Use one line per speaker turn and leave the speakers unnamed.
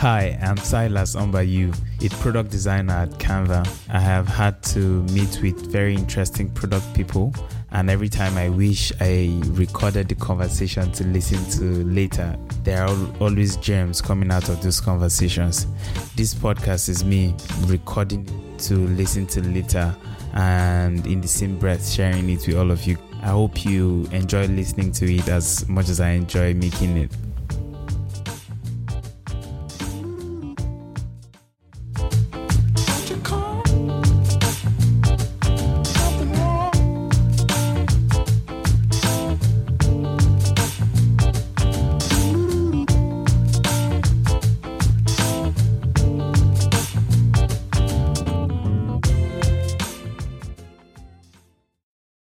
Hi, I'm Silas Ombayu, a product designer at Canva. I have had to meet with very interesting product people, and every time I wish I recorded the conversation to listen to later, there are always gems coming out of those conversations. This podcast is me recording to listen to later and in the same breath sharing it with all of you. I hope you enjoy listening to it as much as I enjoy making it.